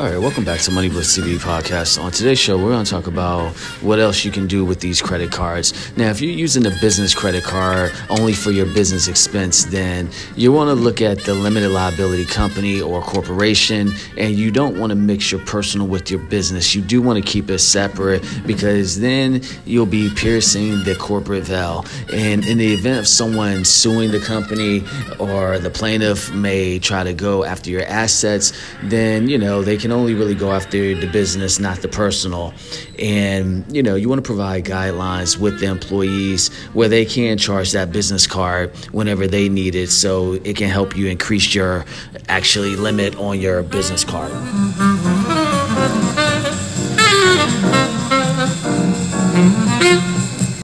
welcome back to Money Blitz TV podcast. On today's show, we're going to talk about what else you can do with these credit cards. Now, if you're using a business credit card only for your business expense, then you want to look at the limited liability company or corporation, and you don't want to mix your personal with your business. You do want to keep it separate because then you'll be piercing the corporate veil. And in the event of someone suing the company or the plaintiff may try to go after your assets, then you know they can can only really go after the business, not the personal. And, you know, you want to provide guidelines with the employees where they can charge that business card whenever they need it so it can help you increase your actually limit on your business card. Mm-hmm.